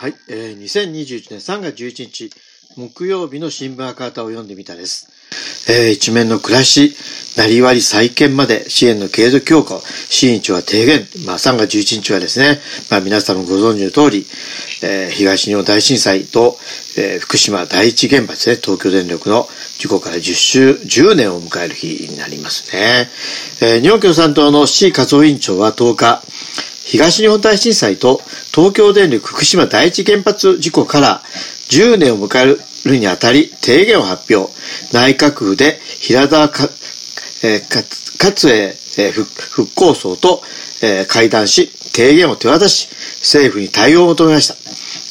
はい、えー、2021年3月11日、木曜日の新聞赤旗を読んでみたです。えー、一面の暮らし、なりわり再建まで支援の継続強化を、新一は提言。まあ3月11日はですね、まあ皆さんもご存知の通り、えー、東日本大震災と、えー、福島第一原発で、ね、東京電力の事故から10週、10年を迎える日になりますね。えー、日本共産党の C 和夫委員長は10日、東日本大震災と東京電力福島第一原発事故から10年を迎えるにあたり提言を発表。内閣府で平田か、えー、か勝栄、え、復興層と、えー、会談し、提言を手渡し、政府に対応を求めました。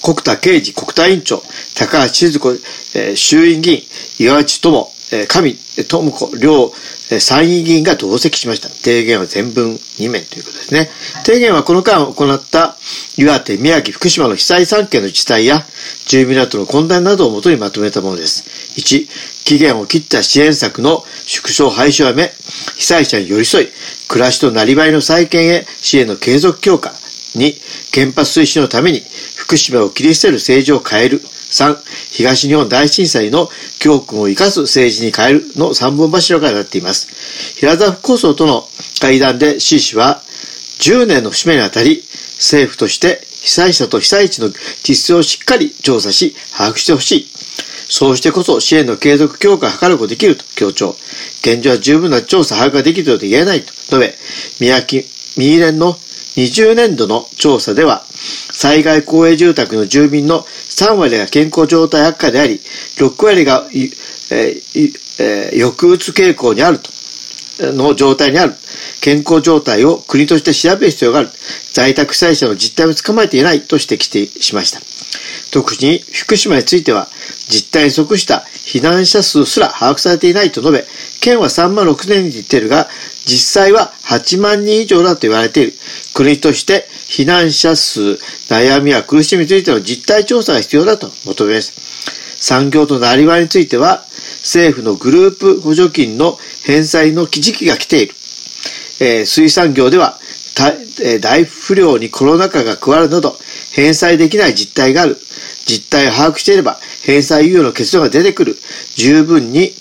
国田刑事国対委員長、高橋静子、えー、衆院議員、岩内智、えー、上智子両参議院が同席しました。提言は全文2面ということですね。提言はこの間行った岩手、宮城、福島の被災3県の自治体や住民らとの混乱などをもとにまとめたものです。1、期限を切った支援策の縮小廃止をやめ、被災者に寄り添い、暮らしとなりわいの再建へ支援の継続強化。2、原発推進のために福島を切り捨てる政治を変える。3、東日本大震災の教訓を生かす政治に変えるの3本柱がなっています。平田復興層との会談で C 氏は、10年の節目にあたり、政府として被災者と被災地の実情をしっかり調査し、把握してほしい。そうしてこそ支援の継続強化を図ることができると強調。現状は十分な調査把握ができると言えないと述べ、宮城、ミーレンの20年度の調査では、災害公営住宅の住民の3割が健康状態悪化であり、6割が、えーえー、抑うつ傾向にあると、の状態にある。健康状態を国として調べる必要がある。在宅被災者の実態を捕まえていないと指摘しました。特に福島については、実態に即した避難者数すら把握されていないと述べ、県は3万6年に言っているが、実際は8万人以上だと言われている。国として避難者数、悩みや苦しみについての実態調査が必要だと求めます。産業となりわについては、政府のグループ補助金の返済の時期が来ている。えー、水産業では、大不良にコロナ禍が加わるなど、返済できない実態がある。実態を把握していれば、返済猶予の結論が出てくる。十分に、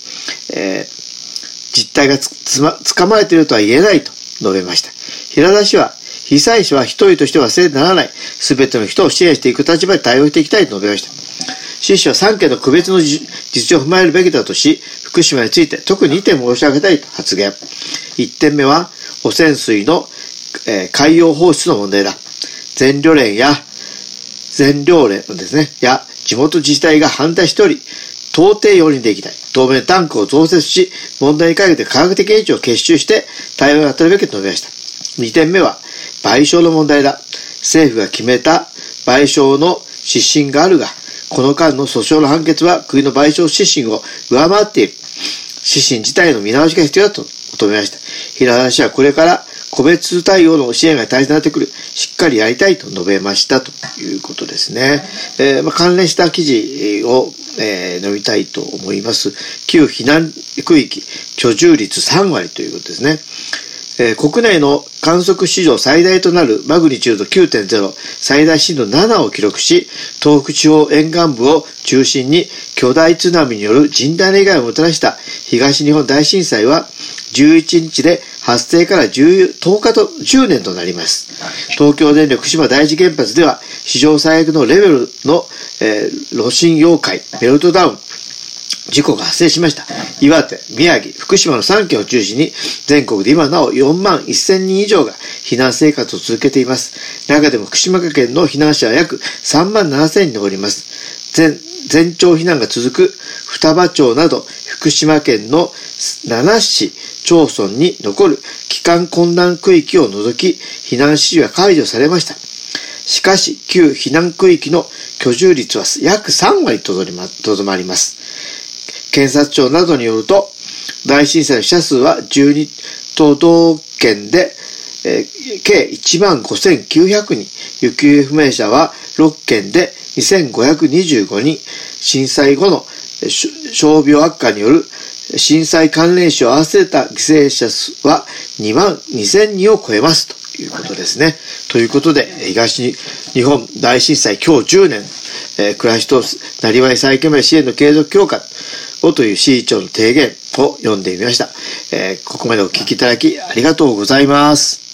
えー、実態がつつま、つかまれているとは言えないと述べました。平田氏は、被災者は一人として忘れてならない。すべての人を支援していく立場で対応していきたいと述べました。新氏は3件の区別の実情を踏まえるべきだとし、福島について特に2点申し上げたいと発言。1点目は、汚染水の、えー、海洋放出の問題だ。全旅連や、全漁連ですね、や、地元自治体が反対しており、到底容認できない。当面タンクを増設し、問題解決で科学的エンジンを結集して対応を当たるべきと述べました。2点目は、賠償の問題だ。政府が決めた賠償の指針があるが、この間の訴訟の判決は国の賠償指針を上回っている。指針自体の見直しが必要だと求めました。平田氏はこれから個別対応の支援が大事になってくる。しっかりやりたいと述べましたということですね。えー、まあ、関連した記事を、えー、述べたいと思います。旧避難区域居住率3割ということですね。えー、国内の観測史上最大となるマグニチュード9.0、最大震度7を記録し、東北地方沿岸部を中心に巨大津波による甚大な被害をもたらした東日本大震災は、11日で発生から 10, 10日と10年となります。東京電力福島第一原発では、史上最悪のレベルの、えー、炉心妖怪、メルトダウン、事故が発生しました。岩手、宮城、福島の3県を中心に、全国で今なお4万1000人以上が避難生活を続けています。中でも福島県の避難者は約3万7000人に上ります。全、全町避難が続く双葉町など福島県の7市町村に残る帰還困難区域を除き避難指示は解除されました。しかし、旧避難区域の居住率は約3割とどまります。検察庁などによると、大震災の死者数は12都道県で、えー、計1万5900人、行方不明者は6県で2525人、震災後の傷病悪化による震災関連死を合わせた犠牲者数は2万2000人を超えます。ということですね。ということで、東日本大震災今日10年、えー、暮らしとなりわい再建まで支援の継続強化。をという市長の提言を読んでみました。えー、ここまでお聞きいただきありがとうございます。